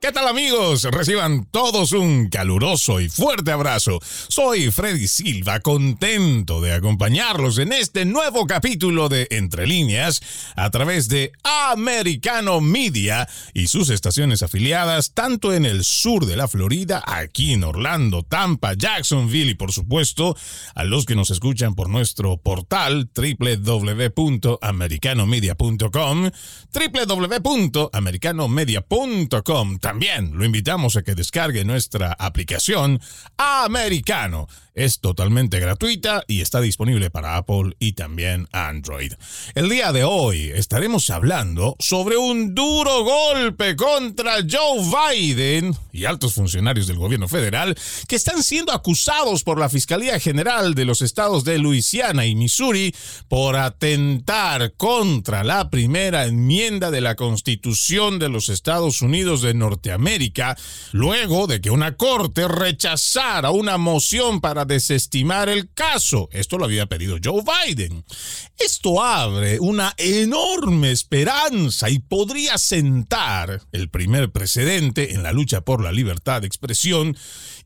¿Qué tal amigos? Reciban todos un caluroso y fuerte abrazo. Soy Freddy Silva, contento de acompañarlos en este nuevo capítulo de Entre líneas a través de Americano Media y sus estaciones afiliadas tanto en el sur de la Florida, aquí en Orlando, Tampa, Jacksonville y por supuesto a los que nos escuchan por nuestro portal www.americanomedia.com www.americanomedia.com también lo invitamos a que descargue nuestra aplicación Americano. Es totalmente gratuita y está disponible para Apple y también Android. El día de hoy estaremos hablando sobre un duro golpe contra Joe Biden y altos funcionarios del gobierno federal que están siendo acusados por la Fiscalía General de los estados de Luisiana y Missouri por atentar contra la primera enmienda de la Constitución de los Estados Unidos de Norteamérica, luego de que una corte rechazara una moción para desestimar el caso. Esto lo había pedido Joe Biden. Esto abre una enorme esperanza y podría sentar el primer precedente en la lucha por la libertad de expresión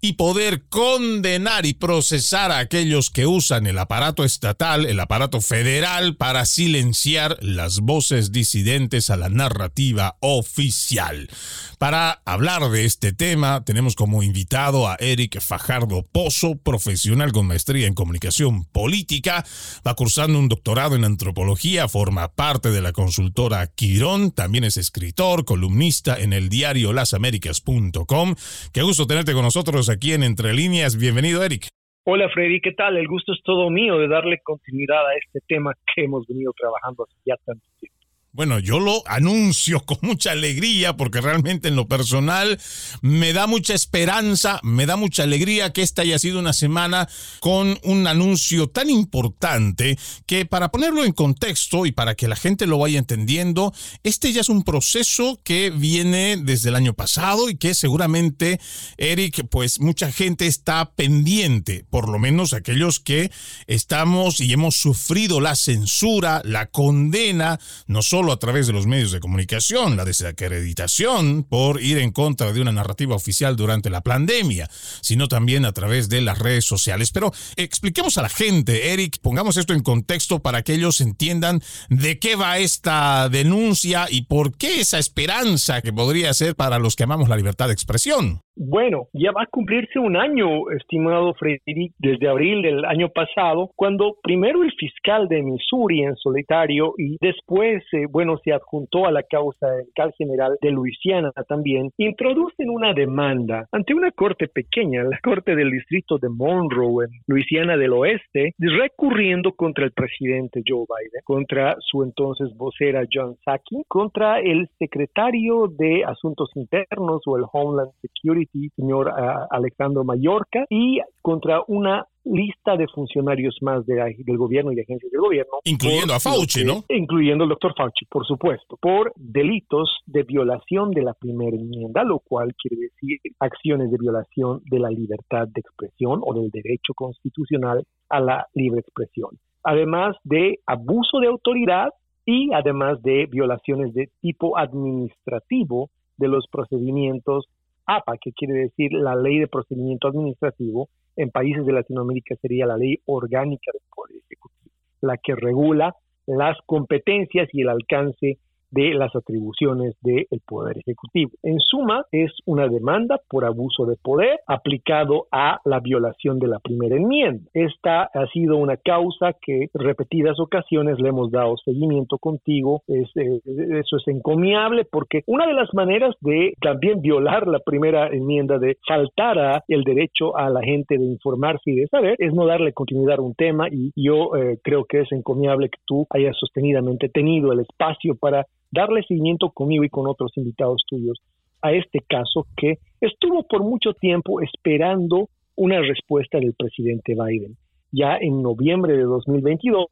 y poder condenar y procesar a aquellos que usan el aparato estatal, el aparato federal, para silenciar las voces disidentes a la narrativa oficial. Para hablar de este tema, tenemos como invitado a Eric Fajardo Pozo, profesional con maestría en comunicación política, va cursando un doctorado en antropología, forma parte de la consultora Quirón, también es escritor, columnista en el diario lasaméricas.com. Qué gusto tenerte con nosotros aquí en Entre Líneas. Bienvenido, Eric. Hola Freddy, ¿qué tal? El gusto es todo mío de darle continuidad a este tema que hemos venido trabajando hace ya tanto tiempo. Bueno, yo lo anuncio con mucha alegría porque realmente en lo personal me da mucha esperanza, me da mucha alegría que esta haya sido una semana con un anuncio tan importante que para ponerlo en contexto y para que la gente lo vaya entendiendo, este ya es un proceso que viene desde el año pasado y que seguramente, Eric, pues mucha gente está pendiente, por lo menos aquellos que estamos y hemos sufrido la censura, la condena, no solo a través de los medios de comunicación, la desacreditación por ir en contra de una narrativa oficial durante la pandemia, sino también a través de las redes sociales. Pero expliquemos a la gente, Eric, pongamos esto en contexto para que ellos entiendan de qué va esta denuncia y por qué esa esperanza que podría ser para los que amamos la libertad de expresión. Bueno, ya va a cumplirse un año, estimado Frederick, desde abril del año pasado, cuando primero el fiscal de Missouri en solitario y después, eh, bueno, se adjuntó a la causa del fiscal general de Luisiana también, introducen una demanda ante una corte pequeña, la corte del distrito de Monroe en Luisiana del Oeste, recurriendo contra el presidente Joe Biden, contra su entonces vocera John Psaki, contra el secretario de Asuntos Internos o el Homeland Security señor uh, Alejandro Mallorca, y contra una lista de funcionarios más de, del gobierno y de agencias del gobierno. Incluyendo a Fauci, ¿no? Incluyendo al doctor Fauci, por supuesto, por delitos de violación de la primera enmienda, lo cual quiere decir acciones de violación de la libertad de expresión o del derecho constitucional a la libre expresión. Además de abuso de autoridad y además de violaciones de tipo administrativo de los procedimientos APA, que quiere decir la ley de procedimiento administrativo, en países de Latinoamérica sería la ley orgánica del Poder Ejecutivo, la que regula las competencias y el alcance de las atribuciones del Poder Ejecutivo. En suma, es una demanda por abuso de poder aplicado a la violación de la primera enmienda. Esta ha sido una causa que repetidas ocasiones le hemos dado seguimiento contigo. Es, eh, eso es encomiable porque una de las maneras de también violar la primera enmienda, de faltar a el derecho a la gente de informarse y de saber, es no darle continuidad a un tema y yo eh, creo que es encomiable que tú hayas sostenidamente tenido el espacio para darle seguimiento conmigo y con otros invitados tuyos a este caso que estuvo por mucho tiempo esperando una respuesta del presidente Biden. Ya en noviembre de 2022,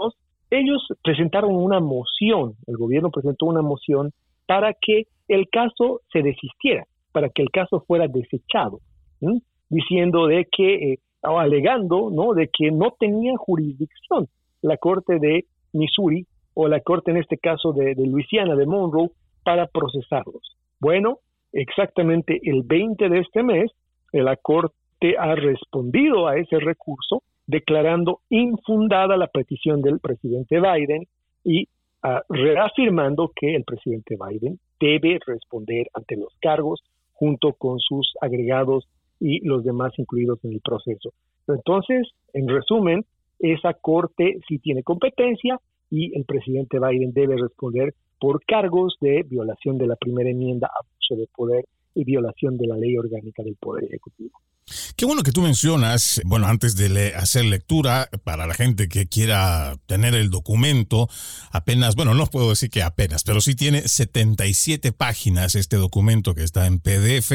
ellos presentaron una moción, el gobierno presentó una moción para que el caso se desistiera, para que el caso fuera desechado, diciendo de que, eh, o alegando, ¿no? De que no tenía jurisdicción la Corte de Missouri o la corte en este caso de, Luisiana, de Monroe, para procesarlos. Bueno, exactamente el 20 de este mes, la Corte ha respondido a ese recurso declarando infundada la petición del presidente Biden y ah, reafirmando que el presidente Biden debe responder ante los cargos junto con sus agregados y los demás incluidos en el proceso. Entonces, en resumen, esa corte sí tiene competencia y el presidente Biden debe responder por cargos de violación de la primera enmienda, abuso de poder y violación de la ley orgánica del Poder Ejecutivo. Qué bueno que tú mencionas, bueno, antes de hacer lectura, para la gente que quiera tener el documento, apenas, bueno, no puedo decir que apenas, pero sí tiene 77 páginas este documento que está en PDF.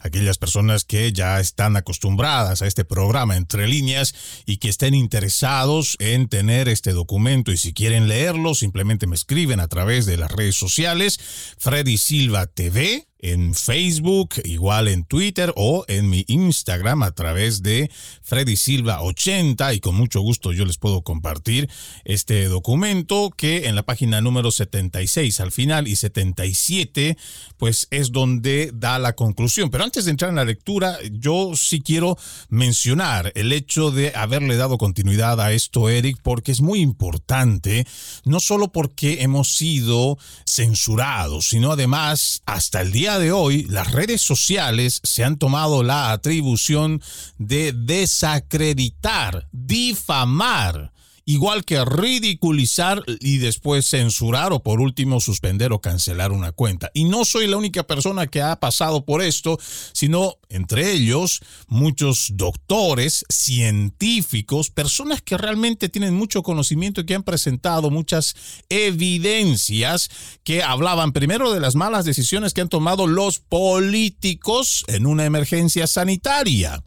Aquellas personas que ya están acostumbradas a este programa entre líneas y que estén interesados en tener este documento y si quieren leerlo, simplemente me escriben a través de las redes sociales, Freddy Silva TV en Facebook, igual en Twitter o en mi Instagram a través de Freddy Silva 80 y con mucho gusto yo les puedo compartir este documento que en la página número 76 al final y 77 pues es donde da la conclusión. Pero antes de entrar en la lectura yo sí quiero mencionar el hecho de haberle dado continuidad a esto Eric porque es muy importante no solo porque hemos sido censurados sino además hasta el día de hoy, las redes sociales se han tomado la atribución de desacreditar, difamar igual que ridiculizar y después censurar o por último suspender o cancelar una cuenta. Y no soy la única persona que ha pasado por esto, sino entre ellos muchos doctores, científicos, personas que realmente tienen mucho conocimiento y que han presentado muchas evidencias que hablaban primero de las malas decisiones que han tomado los políticos en una emergencia sanitaria.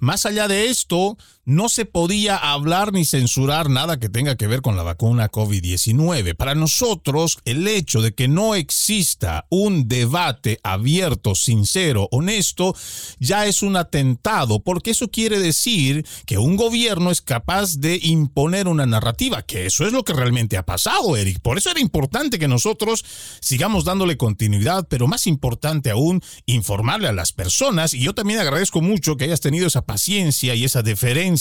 Más allá de esto, no se podía hablar ni censurar nada que tenga que ver con la vacuna COVID-19. Para nosotros, el hecho de que no exista un debate abierto, sincero, honesto, ya es un atentado, porque eso quiere decir que un gobierno es capaz de imponer una narrativa, que eso es lo que realmente ha pasado, Eric. Por eso era importante que nosotros sigamos dándole continuidad, pero más importante aún, informarle a las personas. Y yo también agradezco mucho que hayas tenido esa paciencia y esa deferencia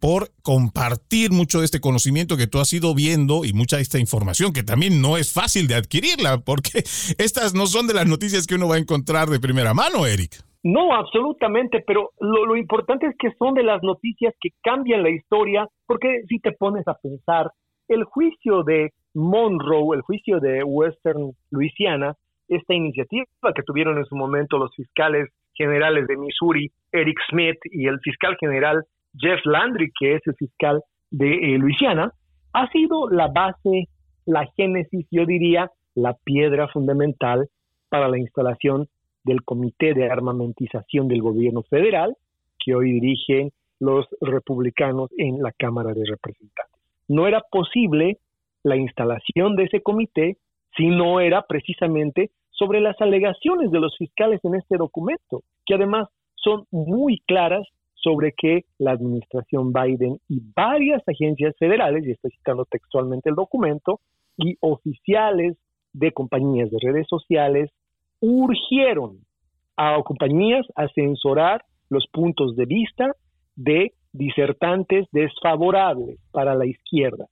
por compartir mucho de este conocimiento que tú has ido viendo y mucha de esta información que también no es fácil de adquirirla porque estas no son de las noticias que uno va a encontrar de primera mano, Eric. No, absolutamente, pero lo, lo importante es que son de las noticias que cambian la historia, porque si te pones a pensar, el juicio de Monroe, el juicio de Western Louisiana, esta iniciativa que tuvieron en su momento los fiscales generales de Missouri, Eric Smith, y el fiscal general Jeff Landry, que es el fiscal de eh, Luisiana, ha sido la base, la génesis, yo diría, la piedra fundamental para la instalación del Comité de Armamentización del Gobierno Federal, que hoy dirigen los republicanos en la Cámara de Representantes. No era posible la instalación de ese comité si no era precisamente sobre las alegaciones de los fiscales en este documento, que además son muy claras sobre que la administración Biden y varias agencias federales, y estoy citando textualmente el documento, y oficiales de compañías de redes sociales urgieron a compañías a censurar los puntos de vista de disertantes desfavorables para la izquierda.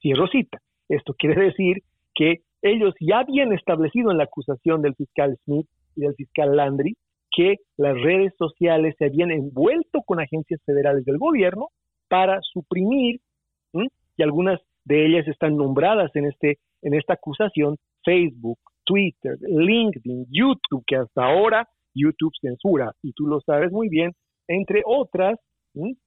Cierro cita. Esto quiere decir que ellos ya habían establecido en la acusación del fiscal Smith y del fiscal Landry que las redes sociales se habían envuelto con agencias federales del gobierno para suprimir, y algunas de ellas están nombradas en, este, en esta acusación, Facebook, Twitter, LinkedIn, YouTube, que hasta ahora YouTube censura, y tú lo sabes muy bien, entre otras,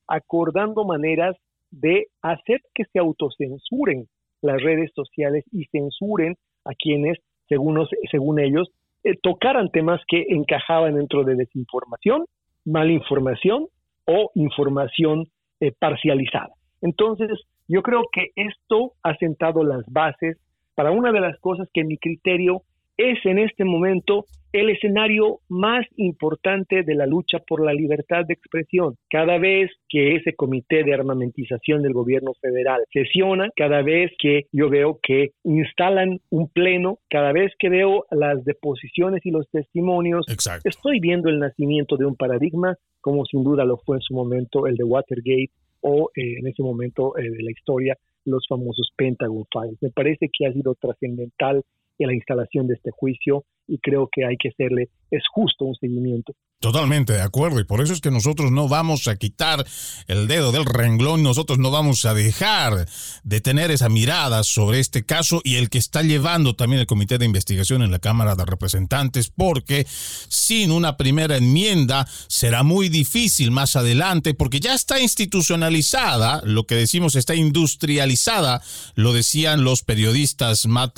acordando maneras de hacer que se autocensuren las redes sociales y censuren a quienes, según, según ellos, eh, tocaran temas que encajaban dentro de desinformación, malinformación o información eh, parcializada. Entonces, yo creo que esto ha sentado las bases para una de las cosas que mi criterio es en este momento el escenario más importante de la lucha por la libertad de expresión. Cada vez que ese comité de armamentización del gobierno federal sesiona, cada vez que yo veo que instalan un pleno, cada vez que veo las deposiciones y los testimonios, estoy viendo el nacimiento de un paradigma como sin duda lo fue en su momento el de Watergate o eh, en ese momento eh, de la historia los famosos Pentagon Files. Me parece que ha sido trascendental en la instalación de este juicio y creo que hay que hacerle, es justo un seguimiento. Totalmente de acuerdo y por eso es que nosotros no vamos a quitar el dedo del renglón, nosotros no vamos a dejar de tener esa mirada sobre este caso y el que está llevando también el Comité de Investigación en la Cámara de Representantes, porque sin una primera enmienda será muy difícil más adelante, porque ya está institucionalizada, lo que decimos está industrializada, lo decían los periodistas Matt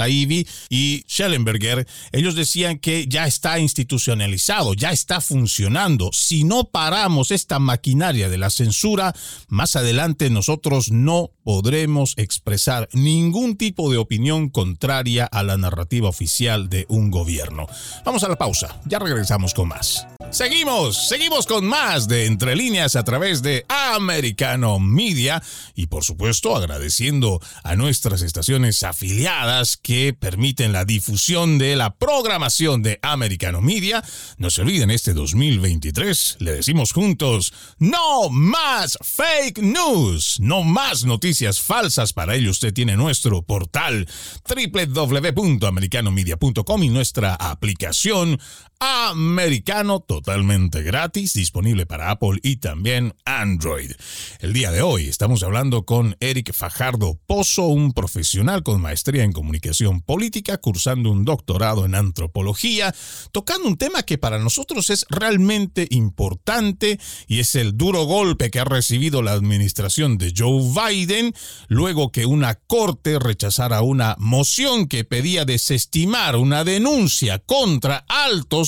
y Schellenberger, ellos decían que ya está institucionalizado, ya está funcionando si no paramos esta maquinaria de la censura, más adelante nosotros no podremos expresar ningún tipo de opinión contraria a la narrativa oficial de un gobierno. Vamos a la pausa, ya regresamos con más. Seguimos, seguimos con más de Entre líneas a través de Americano Media y por supuesto agradeciendo a nuestras estaciones afiliadas que permiten la difusión de la programación de Americano Media. No se olviden este 2023, le decimos juntos, no más fake news, no más noticias falsas. Para ello usted tiene nuestro portal www.americanomedia.com y nuestra aplicación americano totalmente gratis, disponible para Apple y también Android. El día de hoy estamos hablando con Eric Fajardo Pozo, un profesional con maestría en comunicación política, cursando un doctorado en antropología, tocando un tema que para nosotros es realmente importante y es el duro golpe que ha recibido la administración de Joe Biden luego que una corte rechazara una moción que pedía desestimar una denuncia contra altos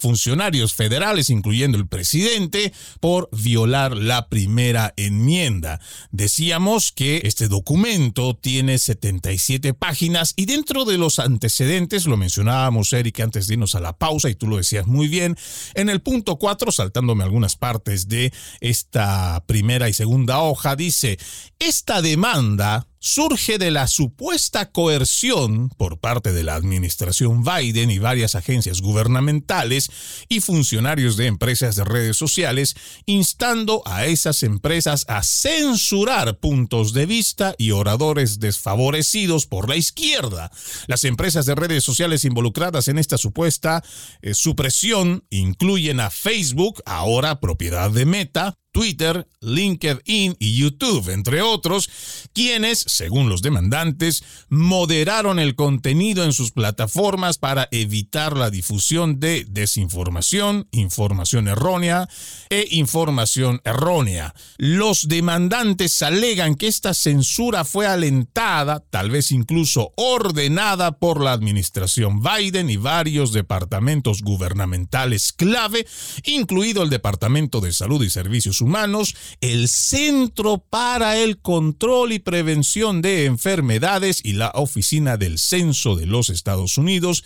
funcionarios federales, incluyendo el presidente, por violar la primera enmienda. Decíamos que este documento tiene 77 páginas y dentro de los antecedentes, lo mencionábamos Eric antes de irnos a la pausa y tú lo decías muy bien, en el punto 4, saltándome algunas partes de esta primera y segunda hoja, dice, esta demanda surge de la supuesta coerción por parte de la administración Biden y varias agencias gubernamentales y funcionarios de empresas de redes sociales, instando a esas empresas a censurar puntos de vista y oradores desfavorecidos por la izquierda. Las empresas de redes sociales involucradas en esta supuesta eh, supresión incluyen a Facebook, ahora propiedad de Meta, Twitter, LinkedIn y YouTube, entre otros, quienes, según los demandantes, moderaron el contenido en sus plataformas para evitar la difusión de desinformación, información errónea e información errónea. Los demandantes alegan que esta censura fue alentada, tal vez incluso ordenada por la administración Biden y varios departamentos gubernamentales clave, incluido el Departamento de Salud y Servicios Humanos el Centro para el Control y Prevención de Enfermedades y la Oficina del Censo de los Estados Unidos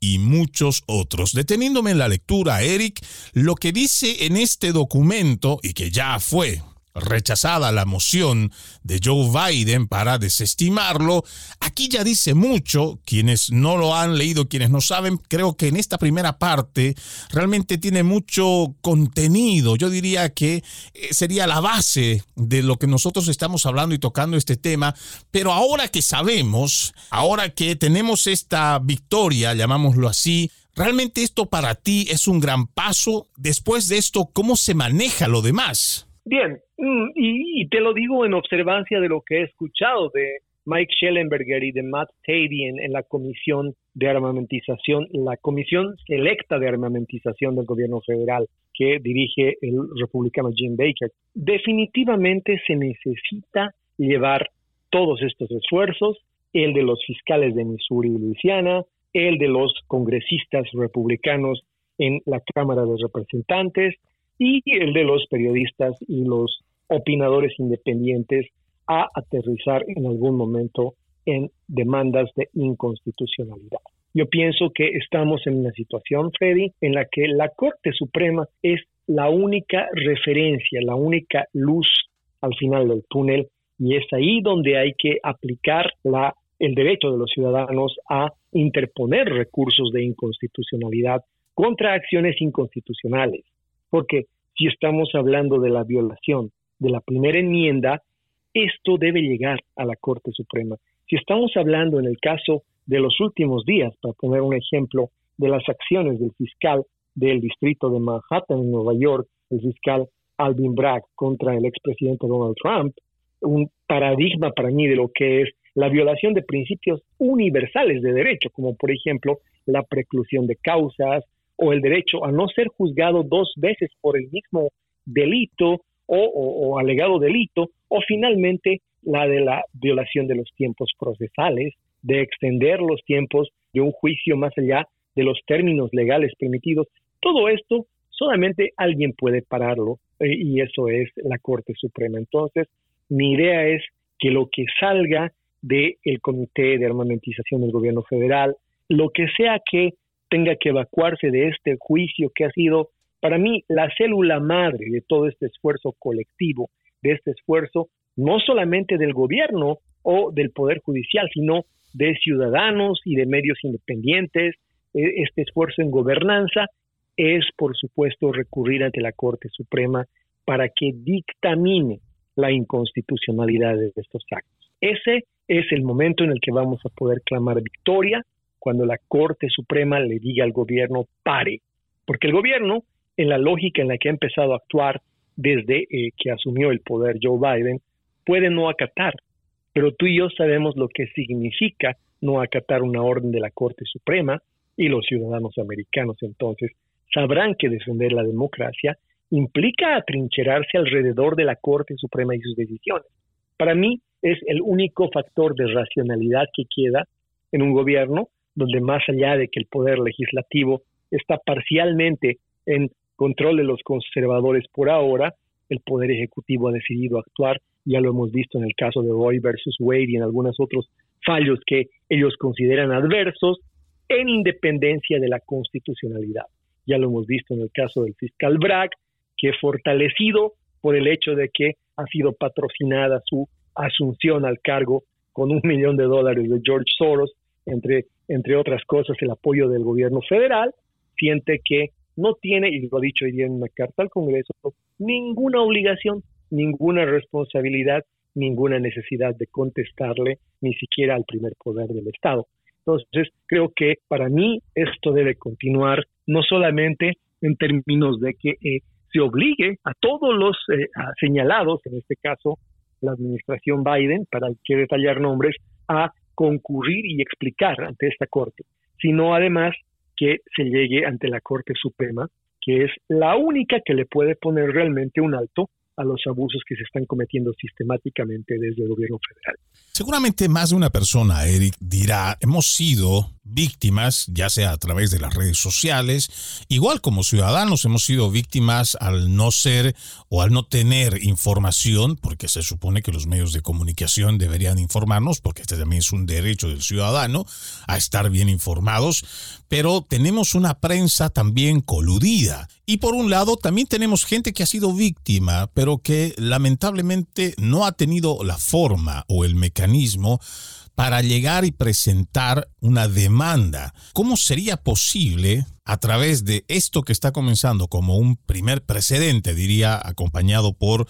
y muchos otros. Deteniéndome en la lectura, Eric, lo que dice en este documento y que ya fue rechazada la moción de Joe Biden para desestimarlo. Aquí ya dice mucho, quienes no lo han leído, quienes no saben, creo que en esta primera parte realmente tiene mucho contenido. Yo diría que eh, sería la base de lo que nosotros estamos hablando y tocando este tema, pero ahora que sabemos, ahora que tenemos esta victoria, llamámoslo así, ¿realmente esto para ti es un gran paso? Después de esto, ¿cómo se maneja lo demás? Bien, mm, y, te lo digo en observancia de lo que he escuchado de Mike Schellenberger y de Matt Taibbi en, la comisión de armamentización, la comisión electa de armamentización del gobierno federal que dirige el republicano Jim Baker. Definitivamente se necesita llevar todos estos esfuerzos, el de los fiscales de Missouri y Luisiana, el de los congresistas republicanos en la Cámara de Representantes, y el de los periodistas y los opinadores independientes a aterrizar en algún momento en demandas de inconstitucionalidad. Yo pienso que estamos en una situación, Freddy, en la que la Corte Suprema es la única referencia, la única luz al final del túnel y es ahí donde hay que aplicar la, el derecho de los ciudadanos a interponer recursos de inconstitucionalidad contra acciones inconstitucionales. Porque si estamos hablando de la violación de la primera enmienda, esto debe llegar a la Corte Suprema. Si estamos hablando en el caso de los últimos días, para poner un ejemplo, de las acciones del fiscal del distrito de Manhattan en Nueva York, el fiscal Alvin Bragg contra el expresidente Donald Trump, un paradigma para mí de lo que es la violación de principios universales de derecho, como por ejemplo la preclusión de causas o el derecho a no ser juzgado dos veces por el mismo delito o, alegado delito, o finalmente la de la violación de los tiempos procesales, de extender los tiempos de un juicio más allá de los términos legales permitidos. Todo esto solamente alguien puede pararlo eh, y eso es la Corte Suprema. Entonces, mi idea es que lo que salga del Comité de Armamentización del Gobierno Federal, lo que sea que tenga que evacuarse de este juicio que ha sido para mí la célula madre de todo este esfuerzo colectivo, de este esfuerzo no solamente del gobierno o del Poder Judicial, sino de ciudadanos y de medios independientes, e, este esfuerzo en gobernanza es, por supuesto, recurrir ante la Corte Suprema para que dictamine la inconstitucionalidad de estos actos. Ese es el momento en el que vamos a poder clamar victoria cuando la Corte Suprema le diga al gobierno pare, porque el gobierno, en la lógica en la que ha empezado a actuar desde eh, que asumió el poder Joe Biden, puede no acatar, pero tú y yo sabemos lo que significa no acatar una orden de la Corte Suprema y los ciudadanos americanos entonces sabrán que defender la democracia implica atrincherarse alrededor de la Corte Suprema y sus decisiones. Para mí es el único factor de racionalidad que queda en un gobierno donde más allá de que el poder legislativo está parcialmente en control de los conservadores por ahora, el poder ejecutivo ha decidido actuar, ya lo hemos visto en el caso de Roy versus Wade y en algunos otros fallos que ellos consideran adversos en independencia de la constitucionalidad. Ya lo hemos visto en el caso del fiscal Bragg, que fortalecido por el hecho de que ha sido patrocinada su asunción al cargo con un millón de dólares de George Soros, entre, entre otras cosas el apoyo del gobierno federal, siente que no tiene, y lo ha dicho hoy día en una carta al Congreso, ninguna obligación, ninguna responsabilidad, ninguna necesidad de contestarle ni siquiera al primer poder del Estado. Entonces, creo que para mí esto debe continuar, no solamente en términos de que eh, se obligue a todos los eh, señalados, en este caso la administración Biden, para que detallar nombres, a concurrir y explicar ante esta Corte, sino además que se llegue ante la Corte Suprema, que es la única que le puede poner realmente un alto a los abusos que se están cometiendo sistemáticamente desde el gobierno federal. Seguramente más de una persona, Eric, dirá, hemos sido víctimas, ya sea a través de las redes sociales, igual como ciudadanos hemos sido víctimas al no ser o al no tener información, porque se supone que los medios de comunicación deberían informarnos, porque este también es un derecho del ciudadano a estar bien informados, pero tenemos una prensa también coludida. Y por un lado, también tenemos gente que ha sido víctima, pero que lamentablemente no ha tenido la forma o el mecanismo para llegar y presentar una demanda. ¿Cómo sería posible a través de esto que está comenzando como un primer precedente, diría, acompañado por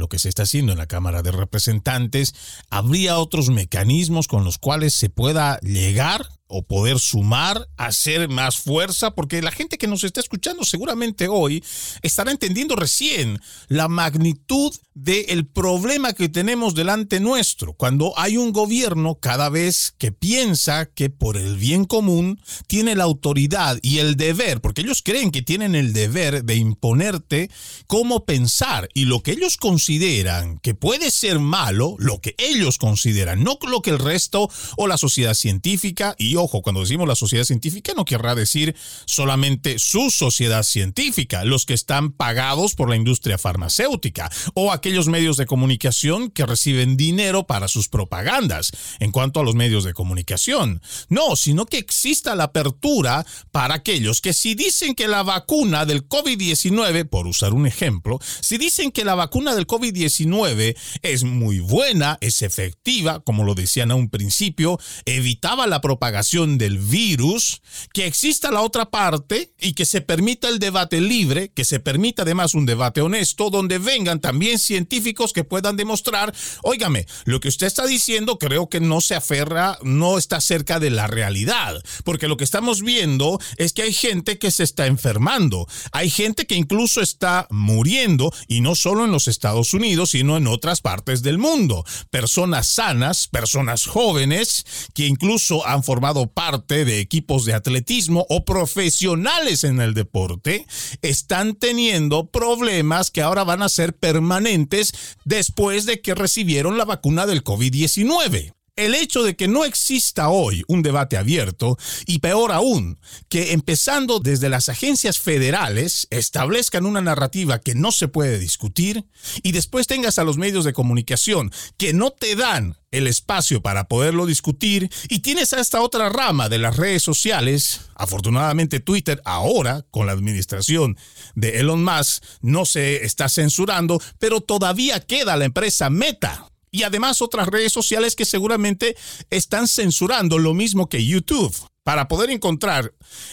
lo que se está haciendo en la Cámara de Representantes, habría otros mecanismos con los cuales se pueda llegar o poder sumar, hacer más fuerza, porque la gente que nos está escuchando seguramente hoy estará entendiendo recién la magnitud del problema que tenemos delante nuestro, cuando hay un gobierno cada vez que piensa que por el bien común tiene la autoridad y el deber, porque ellos creen que tienen el deber de imponerte cómo pensar y lo que ellos consideran consideran que puede ser malo, lo que ellos consideran, no lo que el resto o la sociedad científica, y ojo, cuando decimos la sociedad científica no querrá decir solamente su sociedad científica, los que están pagados por la industria farmacéutica o aquellos medios de comunicación que reciben dinero para sus propagandas en cuanto a los medios de comunicación. No, sino que exista la apertura para aquellos que si dicen que la vacuna del COVID-19, por usar un ejemplo, si dicen que la vacuna del COVID-19 es muy buena, es efectiva, como lo decían a un principio, evitaba la propagación del virus, que exista la otra parte y que se permita el debate libre, que se permita además un debate honesto, donde vengan también científicos que puedan demostrar, óigame, lo que usted está diciendo creo que no se aferra, no está cerca de la realidad, porque lo que estamos viendo es que hay gente que se está enfermando, hay gente que incluso está muriendo, y no solo en los Estados Unidos, sino en otras partes del mundo. Personas sanas, personas jóvenes, que incluso han formado parte de equipos de atletismo o profesionales en el deporte, están teniendo problemas que ahora van a ser permanentes después de que recibieron la vacuna del COVID-19 el hecho de que no exista hoy un debate abierto y peor aún, que empezando desde las agencias federales establezcan una narrativa que no se puede discutir y después tengas a los medios de comunicación que no te dan el espacio para poderlo discutir y tienes a esta otra rama de las redes sociales, afortunadamente Twitter ahora con la administración de Elon Musk no se está censurando, pero todavía queda la empresa Meta y además otras redes sociales que seguramente están censurando lo mismo que YouTube. Para poder encontrar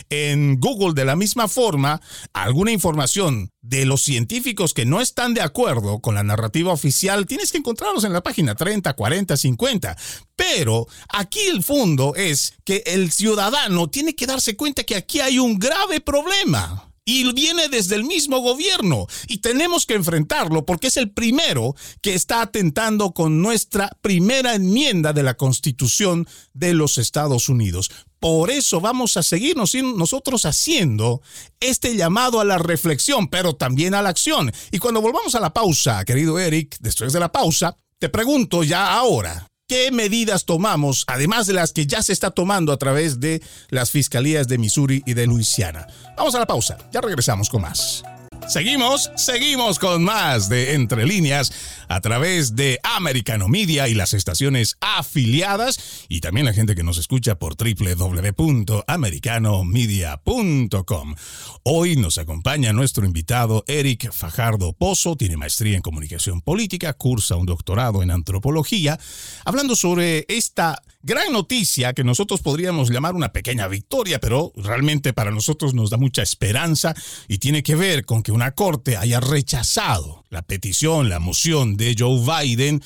en Google de la misma forma alguna información de los científicos que no están de acuerdo con la narrativa oficial, tienes que encontrarlos en la página 30, 40, 50. Pero aquí el fondo es que el ciudadano tiene que darse cuenta que aquí hay un grave problema y viene desde el mismo gobierno y tenemos que enfrentarlo porque es el primero que está atentando con nuestra primera enmienda de la Constitución de los Estados Unidos. Por eso vamos a seguirnos nosotros haciendo este llamado a la reflexión, pero también a la acción. Y cuando volvamos a la pausa, querido Eric, después de la pausa, te pregunto ya ahora, ¿Qué medidas tomamos, además de las que ya se está tomando a través de las fiscalías de Missouri y de Luisiana? Vamos a la pausa, ya regresamos con más. Seguimos, seguimos con más de Entre Líneas a través de Americano Media y las estaciones afiliadas. Y también la gente que nos escucha por www.americanomedia.com. Hoy nos acompaña nuestro invitado Eric Fajardo Pozo, tiene maestría en comunicación política, cursa un doctorado en antropología, hablando sobre esta gran noticia que nosotros podríamos llamar una pequeña victoria, pero realmente para nosotros nos da mucha esperanza y tiene que ver con que una corte haya rechazado la petición, la moción de Joe Biden,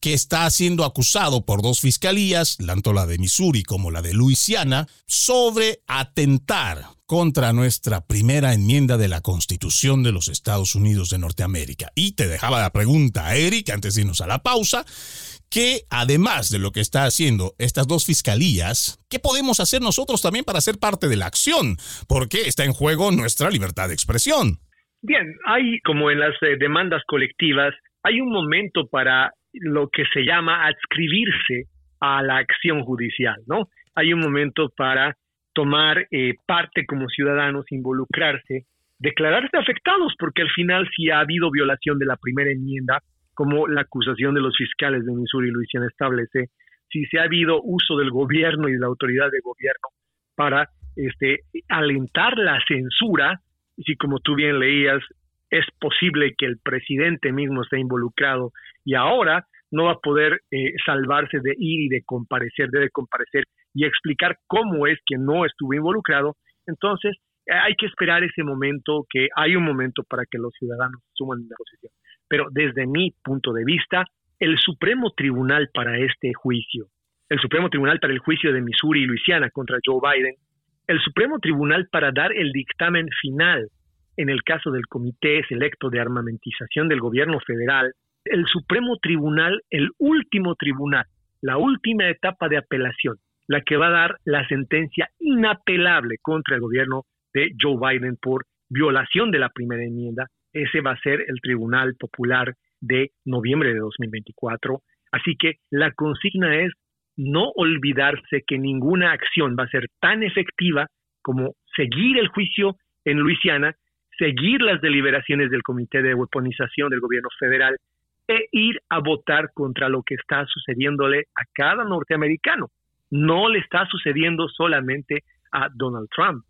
que está siendo acusado por dos fiscalías, tanto la de Missouri como la de Luisiana, sobre atentar contra nuestra primera enmienda de la Constitución de los Estados Unidos de Norteamérica. Y te dejaba la pregunta, Eric, antes de irnos a la pausa, que además de lo que está haciendo estas dos fiscalías, ¿qué podemos hacer nosotros también para ser parte de la acción? Porque está en juego nuestra libertad de expresión. Bien, hay como en las eh, demandas colectivas, hay un momento para lo que se llama adscribirse a la acción judicial, ¿no? Hay un momento para tomar eh, parte como ciudadanos, involucrarse, declararse afectados, porque al final si ha habido violación de la primera enmienda, como la acusación de los fiscales de Missouri y Luisiana establece, si se ha habido uso del gobierno y de la autoridad de gobierno para este, alentar la censura, si como tú bien leías, es posible que el presidente mismo esté involucrado y ahora no va a poder eh, salvarse de ir y de comparecer, debe comparecer y explicar cómo es que no estuvo involucrado, entonces hay que esperar ese momento, que hay un momento para que los ciudadanos suman la posición. Pero desde mi punto de vista, el Supremo Tribunal para este juicio, el Supremo Tribunal para el juicio de Missouri y Luisiana contra Joe Biden, el Supremo Tribunal para dar el dictamen final en el caso del Comité Selecto de Armamentización del Gobierno Federal, el Supremo Tribunal, el último tribunal, la última etapa de apelación, la que va a dar la sentencia inapelable contra el gobierno de Joe Biden por violación de la primera enmienda, ese va a ser el Tribunal Popular de noviembre de 2024. Así que la consigna es no olvidarse que ninguna acción va a ser tan efectiva como seguir el juicio en Luisiana, seguir las deliberaciones del Comité de Weaponización del Gobierno Federal e ir a votar contra lo que está sucediéndole a cada norteamericano. No le está sucediendo solamente a Donald Trump,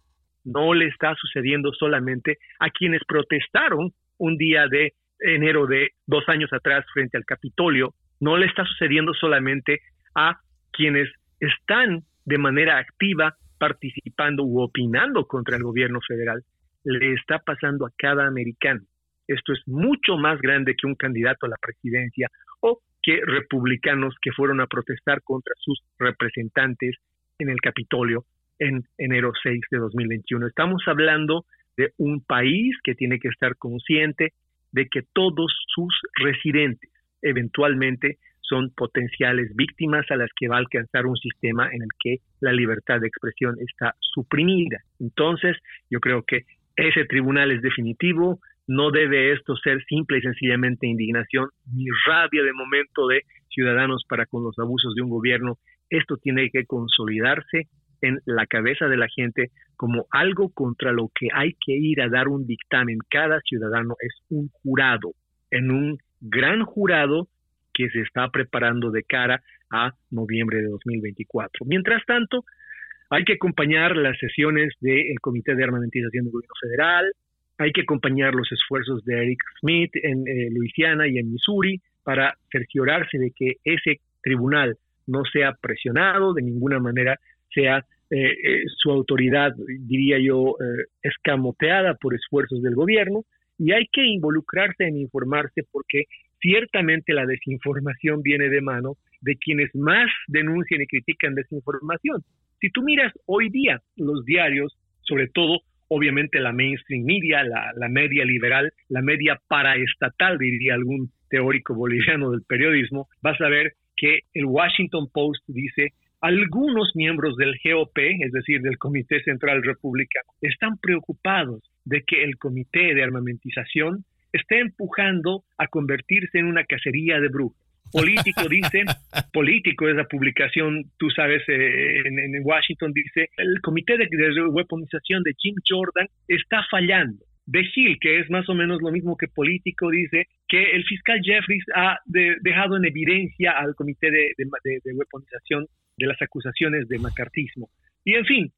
no le está sucediendo solamente a quienes protestaron un día de enero de dos años atrás frente al Capitolio, no le está sucediendo solamente a quienes están de manera activa participando u opinando contra el gobierno federal, le está pasando a cada americano. Esto es mucho más grande que un candidato a la presidencia o que republicanos que fueron a protestar contra sus representantes en el Capitolio en enero 6 de 2021. Estamos hablando de un país que tiene que estar consciente de que todos sus residentes eventualmente son potenciales víctimas a las que va a alcanzar un sistema en el que la libertad de expresión está suprimida. Entonces, yo creo que ese tribunal es definitivo, no debe esto ser simple y sencillamente indignación ni rabia de momento de ciudadanos para con los abusos de un gobierno. Esto tiene que consolidarse en la cabeza de la gente como algo contra lo que hay que ir a dar un dictamen. Cada ciudadano es un jurado, en un gran jurado que se está preparando de cara a noviembre de 2024. Mientras tanto, hay que acompañar las sesiones del Comité de Armamentización del Gobierno Federal, hay que acompañar los esfuerzos de Eric Smith en eh, Luisiana y en Missouri para cerciorarse de que ese tribunal no sea presionado, de ninguna manera sea eh, eh, su autoridad, diría yo, escamoteada por esfuerzos del gobierno, y hay que involucrarse en informarse porque ciertamente la desinformación viene de mano de quienes más denuncian y critican desinformación. Si tú miras hoy día los diarios, sobre todo obviamente la mainstream media, la, media liberal, la media paraestatal, diría algún teórico boliviano del periodismo, vas a ver que el Washington Post dice algunos miembros del GOP, es decir, del Comité Central Republicano, están preocupados de que el Comité de Armamentización esté empujando a convertirse en una cacería de brujos. Político dice, político es la publicación, tú sabes, eh, en, Washington dice, el comité de, de weaponización de Jim Jordan está fallando. De Hill, que es más o menos lo mismo que político, dice que el fiscal Jeffries ha dejado en evidencia al comité de, de, weaponización de las acusaciones de macartismo. Y en fin,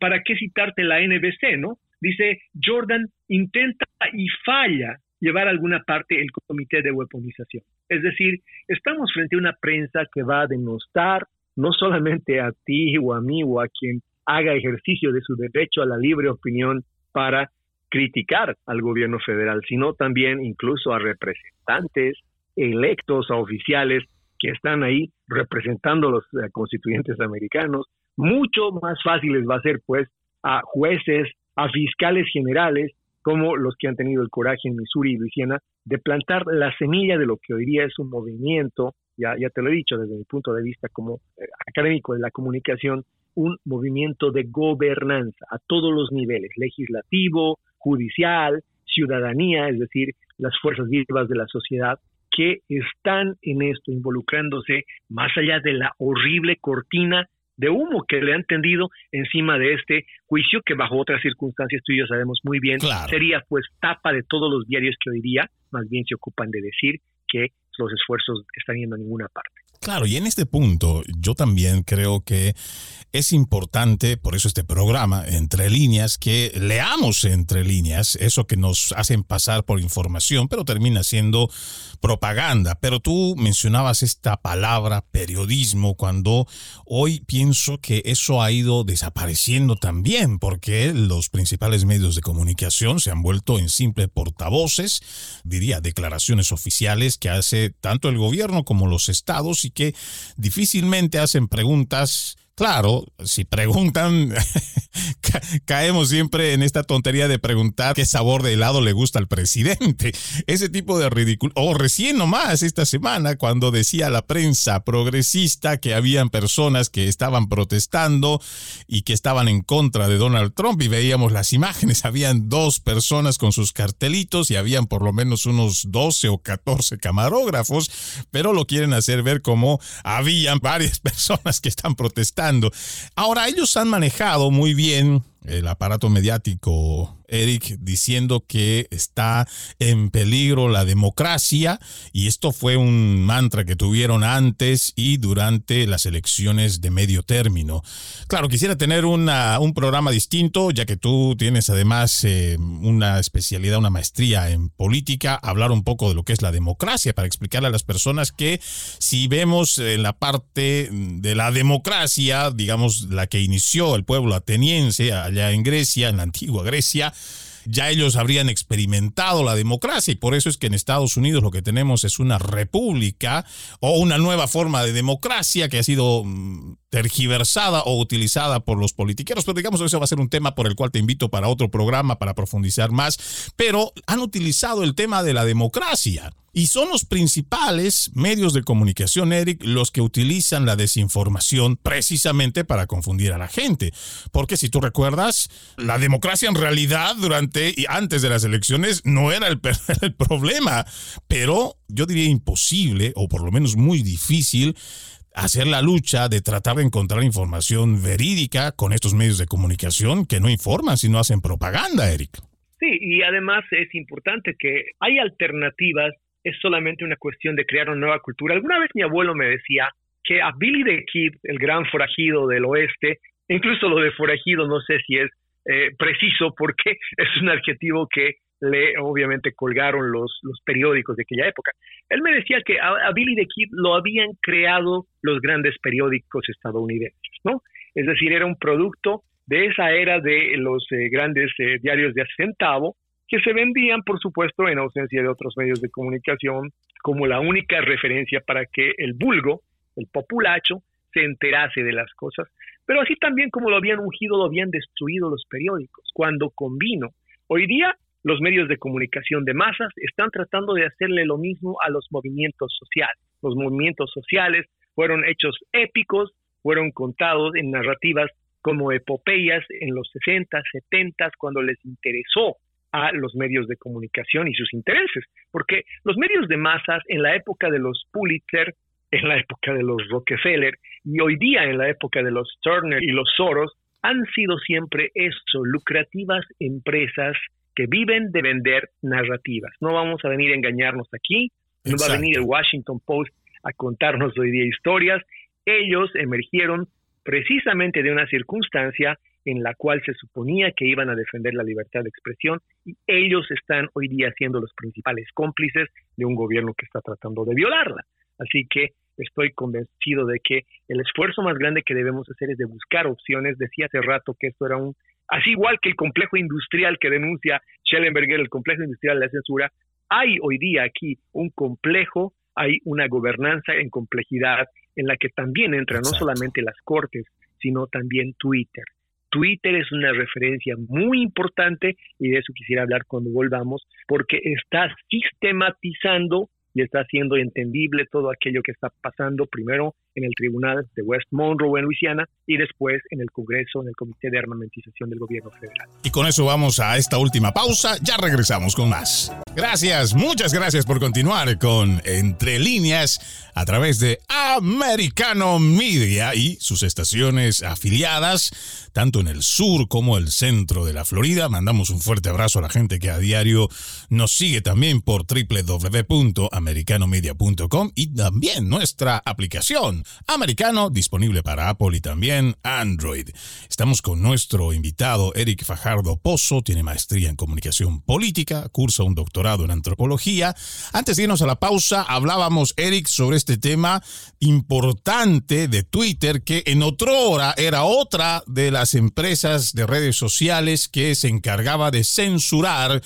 ¿para qué citarte la NBC, no? Dice, Jordan intenta y falla llevar alguna parte el comité de weaponización. Es decir, estamos frente a una prensa que va a denostar no solamente a ti o a mí o a quien haga ejercicio de su derecho a la libre opinión para criticar al gobierno federal, sino también incluso a representantes electos, a oficiales que están ahí representando a los eh, constituyentes americanos. Mucho más fáciles va a ser, pues, a jueces, a fiscales generales, como los que han tenido el coraje en Missouri y Luisiana de plantar la semilla de lo que hoy día es un movimiento, ya, ya te lo he dicho desde mi punto de vista como eh, académico de la comunicación, un movimiento de gobernanza a todos los niveles, legislativo, judicial, ciudadanía, es decir, las fuerzas vivas de la sociedad, que están en esto involucrándose más allá de la horrible cortina de humo que le han tendido encima de este juicio que bajo otras circunstancias tú y yo sabemos muy bien sería pues tapa de todos los diarios que hoy día más bien se ocupan de decir que los esfuerzos están yendo a ninguna parte. Claro, y en este punto yo también creo que es importante, por eso este programa, entre líneas, que leamos entre líneas eso que nos hacen pasar por información, pero termina siendo propaganda. Pero tú mencionabas esta palabra periodismo cuando hoy pienso que eso ha ido desapareciendo también, porque los principales medios de comunicación se han vuelto en simple portavoces, diría declaraciones oficiales que hace tanto el gobierno como los estados y que difícilmente hacen preguntas Claro, si preguntan, caemos siempre en esta tontería de preguntar qué sabor de helado le gusta al presidente. Ese tipo de ridículo. O recién nomás esta semana, cuando decía la prensa progresista que habían personas que estaban protestando y que estaban en contra de Donald Trump y veíamos las imágenes, habían dos personas con sus cartelitos y habían por lo menos unos 12 o 14 camarógrafos, pero lo quieren hacer ver como habían varias personas que están protestando. Ahora, ellos han manejado muy bien el aparato mediático Eric diciendo que está en peligro la democracia y esto fue un mantra que tuvieron antes y durante las elecciones de medio término. Claro, quisiera tener una, un programa distinto, ya que tú tienes además eh, una especialidad, una maestría en política, hablar un poco de lo que es la democracia para explicarle a las personas que si vemos en la parte de la democracia, digamos la que inició el pueblo ateniense allá en Grecia, en la antigua Grecia, ya ellos habrían experimentado la democracia y por eso es que en Estados Unidos lo que tenemos es una república o una nueva forma de democracia que ha sido mm, tergiversada o utilizada por los politiqueros, pero digamos que eso va a ser un tema por el cual te invito para otro programa para profundizar más, pero han utilizado el tema de la democracia y son los principales medios de comunicación, Eric, los que utilizan la desinformación precisamente para confundir a la gente. Porque si tú recuerdas, la democracia en realidad durante y antes de las elecciones no era el, el problema, pero yo diría imposible, o por lo menos muy difícil, hacer la lucha de tratar de encontrar información verídica con estos medios de comunicación que no informan, sino hacen propaganda, Eric. Sí, y además es importante que hay alternativas es solamente una cuestión de crear una nueva cultura. Alguna vez mi abuelo me decía que a Billy the Kid, el gran forajido del oeste, incluso lo de forajido no sé si es eh, preciso porque es un adjetivo que le obviamente colgaron los, periódicos de aquella época. Él me decía que a, Billy the Kid lo habían creado los grandes periódicos estadounidenses, ¿no? Es decir, era un producto de esa era de los eh, grandes eh, diarios de centavo que se vendían, por supuesto, en ausencia de otros medios de comunicación, como la única referencia para que el vulgo, el populacho, se enterase de las cosas, pero así también como lo habían ungido, lo habían destruido los periódicos, cuando convino. Hoy día los medios de comunicación de masas están tratando de hacerle lo mismo a los movimientos sociales. Los movimientos sociales fueron hechos épicos, fueron contados en narrativas como epopeyas en los 60, 70, cuando les interesó a los medios de comunicación y sus intereses, porque los medios de masas en la época de los Pulitzer, en la época de los Rockefeller y hoy día en la época de los Turner y los Soros han sido siempre eso, lucrativas empresas que viven de vender narrativas. No vamos a venir a engañarnos aquí, no va a venir el Washington Post a contarnos hoy día historias. Ellos emergieron precisamente de una circunstancia en la cual se suponía que iban a defender la libertad de expresión y ellos están hoy día siendo los principales cómplices de un gobierno que está tratando de violarla. Así que estoy convencido de que el esfuerzo más grande que debemos hacer es de buscar opciones. Decía hace rato que esto era un, así igual que el complejo industrial que denuncia Schellenberger, el complejo industrial de la censura, hay hoy día aquí un complejo, hay una gobernanza en complejidad en la que también entra no solamente las cortes, sino también Twitter. Twitter es una referencia muy importante y de eso quisiera hablar cuando volvamos, porque está sistematizando y está haciendo entendible todo aquello que está pasando primero en el tribunal de West Monroe en Luisiana y después en el Congreso, en el Comité de Armamentización del Gobierno Federal. Y con eso vamos a esta última pausa, ya regresamos con más. Gracias, muchas gracias por continuar con Entre líneas a través de Americano Media y sus estaciones afiliadas, tanto en el sur como el centro de la Florida. Mandamos un fuerte abrazo a la gente que a diario nos sigue también por www.americanomedia.com y también nuestra aplicación americano disponible para Apple y también Android. Estamos con nuestro invitado Eric Fajardo Pozo, tiene maestría en comunicación política, cursa un doctorado en antropología. Antes de irnos a la pausa, hablábamos, Eric, sobre este tema importante de Twitter, que en otra hora era otra de las empresas de redes sociales que se encargaba de censurar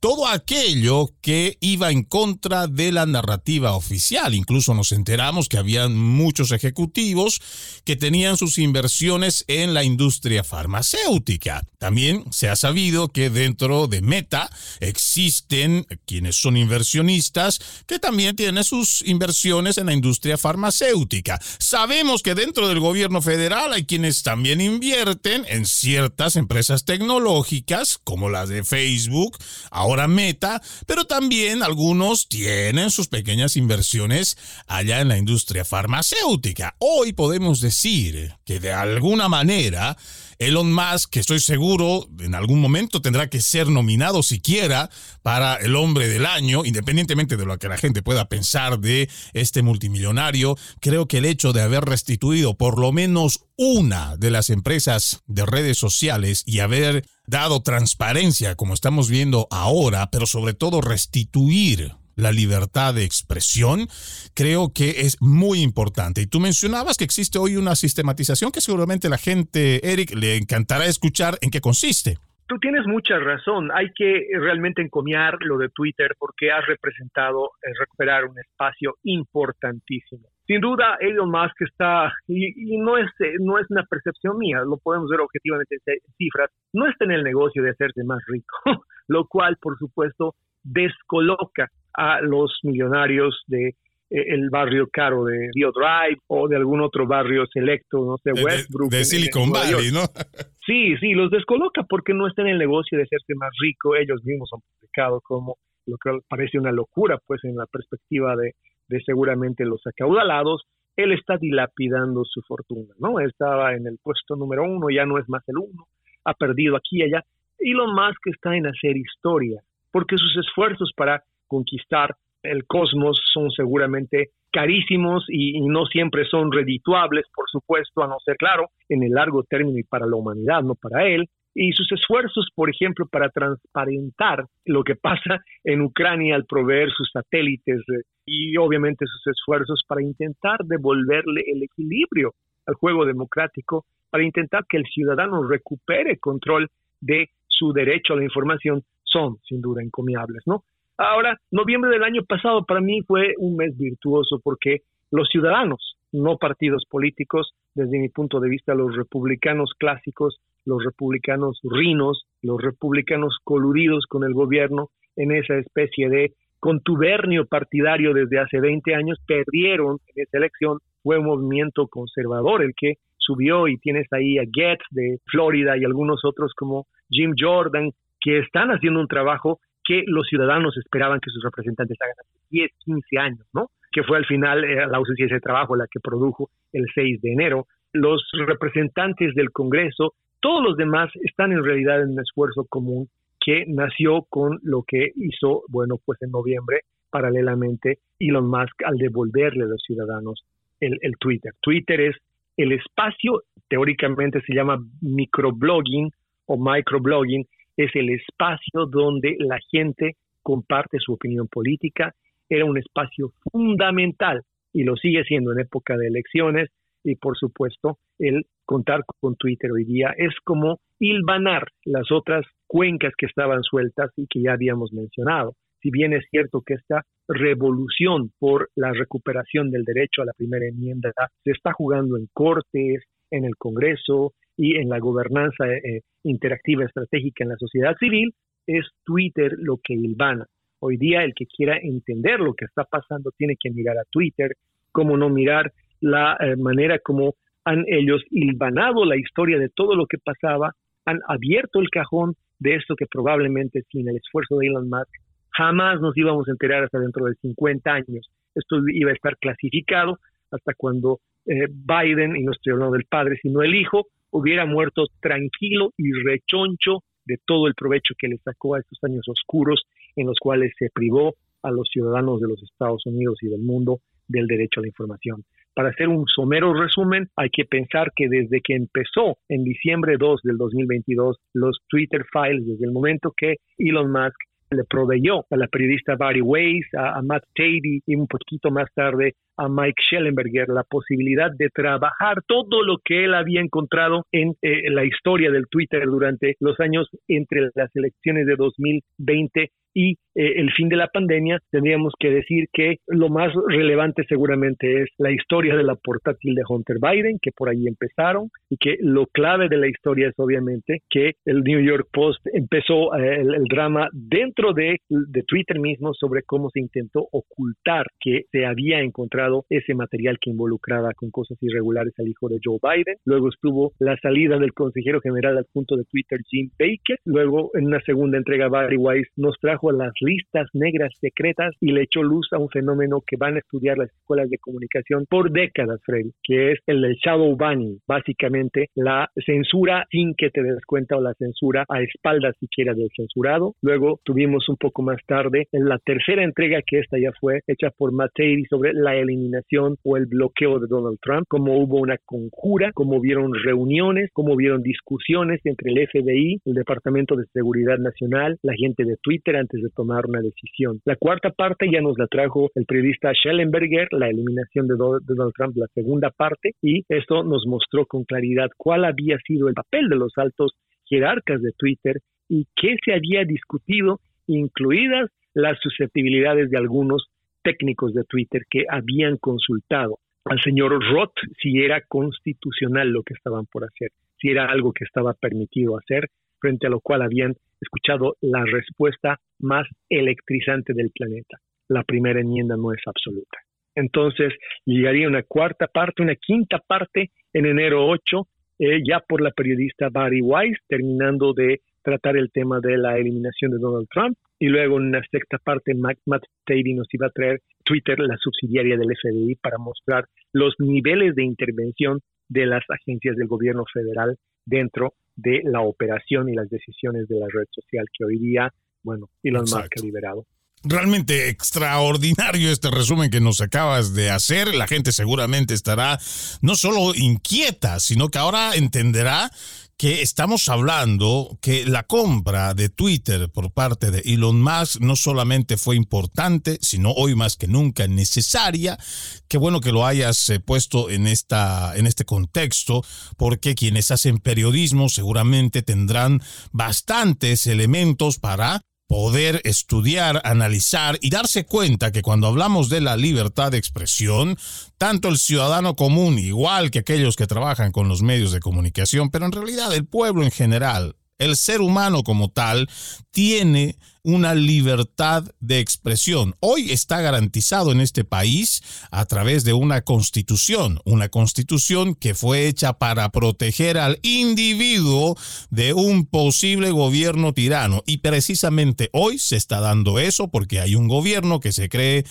todo aquello que iba en contra de la narrativa oficial. Incluso nos enteramos que habían muchos ejecutivos que tenían sus inversiones en la industria farmacéutica. También se ha sabido que dentro de Meta existen quienes son inversionistas que también tienen sus inversiones en la industria farmacéutica. Sabemos que dentro del gobierno federal hay quienes también invierten en ciertas empresas tecnológicas como las de Facebook, ahora Meta, pero también algunos tienen sus pequeñas inversiones allá en la industria farmacéutica. Hoy podemos decir que de alguna manera Elon Musk, que estoy seguro en algún momento tendrá que ser nominado siquiera para el hombre del año, independientemente de lo que la gente pueda pensar de este multimillonario, creo que el hecho de haber restituido por lo menos una de las empresas de redes sociales y haber dado transparencia como estamos viendo ahora, pero sobre todo restituir la libertad de expresión, creo que es muy importante. Y tú mencionabas que existe hoy una sistematización que seguramente la gente, Eric, le encantará escuchar en qué consiste. Tú tienes mucha razón. Hay que realmente encomiar lo de Twitter porque ha representado eh, recuperar un espacio importantísimo. Sin duda, Elon Musk está, y, no, es, no es una percepción mía, lo podemos ver objetivamente en cifras, no está en el negocio de hacerse más rico, lo cual, por supuesto, descoloca a los millonarios de eh, el barrio caro de Rio Drive o de algún otro barrio selecto, no sé, Westbrook. De, Silicon Valley, ¿no? Sí, sí, los descoloca porque no están en el negocio de hacerse más rico, ellos mismos son publicados como lo que parece una locura, pues en la perspectiva de, de seguramente los acaudalados, él está dilapidando su fortuna, ¿no? Estaba en el puesto número uno, ya no es más el uno, ha perdido aquí y allá, y lo más que está en hacer historia, porque sus esfuerzos para conquistar el cosmos son seguramente carísimos y, no siempre son redituables, por supuesto, a no ser claro, en el largo término y para la humanidad, no para él. Y sus esfuerzos, por ejemplo, para transparentar lo que pasa en Ucrania al proveer sus satélites eh, y obviamente sus esfuerzos para intentar devolverle el equilibrio al juego democrático, para intentar que el ciudadano recupere control de su derecho a la información, son sin duda encomiables, ¿no? Ahora, noviembre del año pasado para mí fue un mes virtuoso porque los ciudadanos, no partidos políticos, desde mi punto de vista los republicanos clásicos, los republicanos rinos, los republicanos coludidos con el gobierno en esa especie de contubernio partidario desde hace 20 años, perdieron en esa elección, fue un movimiento conservador el que subió y tienes ahí a Getz de Florida y algunos otros como Jim Jordan que están haciendo un trabajo que los ciudadanos esperaban que sus representantes hagan hace 10, 15 años, ¿no? Que fue al final eh, la ausencia de ese trabajo la que produjo el 6 de enero. Los representantes del Congreso, todos los demás están en realidad en un esfuerzo común que nació con lo que hizo, bueno, pues en noviembre, paralelamente, Elon Musk al devolverle a los ciudadanos el, el Twitter. Twitter es el espacio, teóricamente se llama microblogging o microblogging, es el espacio donde la gente comparte su opinión política, era un espacio fundamental y lo sigue siendo en época de elecciones y por supuesto el contar con Twitter hoy día es como hilvanar las otras cuencas que estaban sueltas y que ya habíamos mencionado. Si bien es cierto que esta revolución por la recuperación del derecho a la primera enmienda se está jugando en cortes, en el Congreso, y en la gobernanza eh, interactiva estratégica en la sociedad civil, es Twitter lo que hilvana. Hoy día el que quiera entender lo que está pasando tiene que mirar a Twitter, como no mirar la eh, manera como han ellos hilvanado la historia de todo lo que pasaba, han abierto el cajón de esto que probablemente sin el esfuerzo de Elon Musk jamás nos íbamos a enterar hasta dentro de 50 años. Esto iba a estar clasificado hasta cuando eh, Biden, y no estoy hablando del padre, sino el hijo, hubiera muerto tranquilo y rechoncho de todo el provecho que le sacó a estos años oscuros en los cuales se privó a los ciudadanos de los Estados Unidos y del mundo del derecho a la información. Para hacer un somero resumen, hay que pensar que desde que empezó en diciembre 2 del 2022 los Twitter Files, desde el momento que Elon Musk le proveyó a la periodista Barry Weiss, a, Matt Taibbi y un poquito más tarde a Mike Schellenberger la posibilidad de trabajar todo lo que él había encontrado en eh, la historia del Twitter durante los años entre las elecciones de 2020 y eh, el fin de la pandemia, tendríamos que decir que lo más relevante seguramente es la historia de la portátil de Hunter Biden, que por ahí empezaron, y que lo clave de la historia es obviamente que el New York Post empezó eh, el, drama dentro de, de Twitter mismo sobre cómo se intentó ocultar que se había encontrado ese material que involucraba con cosas irregulares al hijo de Joe Biden. Luego estuvo la salida del consejero general adjunto de Twitter, Jim Baker. Luego, en una segunda entrega, Barry Weiss nos trajo las listas negras secretas y le echó luz a un fenómeno que van a estudiar las escuelas de comunicación por décadas, Freddy, que es el del shadow banning, básicamente la censura sin que te des cuenta o la censura a espaldas siquiera del censurado. Luego tuvimos un poco más tarde la tercera entrega, que esta ya fue hecha por Matt sobre la eliminación o el bloqueo de Donald Trump, cómo hubo una conjura, cómo vieron reuniones, cómo vieron discusiones entre el FBI, el Departamento de Seguridad Nacional, la gente de Twitter antes de tomar una decisión. La cuarta parte ya nos la trajo el periodista Schellenberger, la eliminación de Donald Trump, la segunda parte, y esto nos mostró con claridad cuál había sido el papel de los altos jerarcas de Twitter y qué se había discutido, incluidas las susceptibilidades de algunos técnicos de Twitter que habían consultado al señor Roth si era constitucional lo que estaban por hacer, si era algo que estaba permitido hacer, frente a lo cual habían escuchado la respuesta más electrizante del planeta. La primera enmienda no es absoluta. Entonces, llegaría una cuarta parte, una quinta parte en enero 8, eh, ya por la periodista Barry Weiss, terminando de tratar el tema de la eliminación de Donald Trump. Y luego en una sexta parte, Matt, Matt nos iba a traer Twitter, la subsidiaria del FBI, para mostrar los niveles de intervención de las agencias del gobierno federal dentro de la operación y las decisiones de la red social que hoy día, bueno, Elon Musk ha liberado. Realmente extraordinario este resumen que nos acabas de hacer. La gente seguramente estará no solo inquieta, sino que ahora entenderá que estamos hablando que la compra de Twitter por parte de Elon Musk no solamente fue importante, sino hoy más que nunca necesaria. Qué bueno que lo hayas eh, puesto en, esta, en este contexto, porque quienes hacen periodismo seguramente tendrán bastantes elementos para poder estudiar, analizar y darse cuenta que cuando hablamos de la libertad de expresión, tanto el ciudadano común, igual que aquellos que trabajan con los medios de comunicación, pero en realidad el pueblo en general, el ser humano como tal, tiene una libertad de expresión. Hoy está garantizado en este país a través de una constitución, una constitución que fue hecha para proteger al individuo de un posible gobierno tirano. Y precisamente hoy se está dando eso porque hay un gobierno que se cree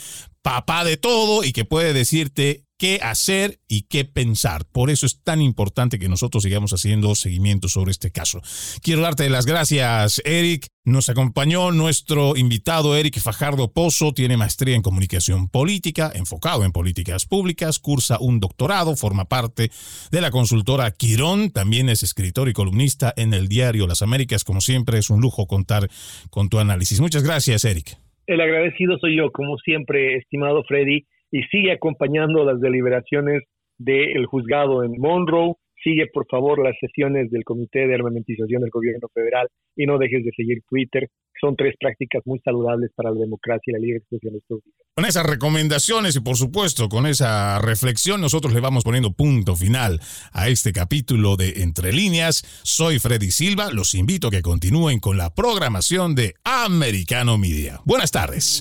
papá de todo y que puede decirte qué hacer y qué pensar. Por eso es tan importante que nosotros sigamos haciendo seguimiento sobre este caso. Quiero darte las gracias, Eric. Nos acompañó nuestro invitado Eric Fajardo Pozo, tiene maestría en comunicación política, enfocado en políticas públicas, cursa un doctorado, forma parte de la consultora Quirón, también es escritor y columnista en el diario Las Américas. Como siempre, es un lujo contar con tu análisis. Muchas gracias, Eric. El agradecido soy yo, como siempre, estimado Freddy y sigue acompañando las deliberaciones del juzgado en Monroe. Sigue, por favor, las sesiones del Comité de Armamentización del Gobierno Federal y no dejes de seguir Twitter. Son tres prácticas muy saludables para la democracia y la libre expresión de estos días. Con esas recomendaciones y, por supuesto, con esa reflexión, nosotros le vamos poniendo punto final a este capítulo de Entre Líneas. Soy Freddy Silva. Los invito a que continúen con la programación de Americano Media. Buenas tardes.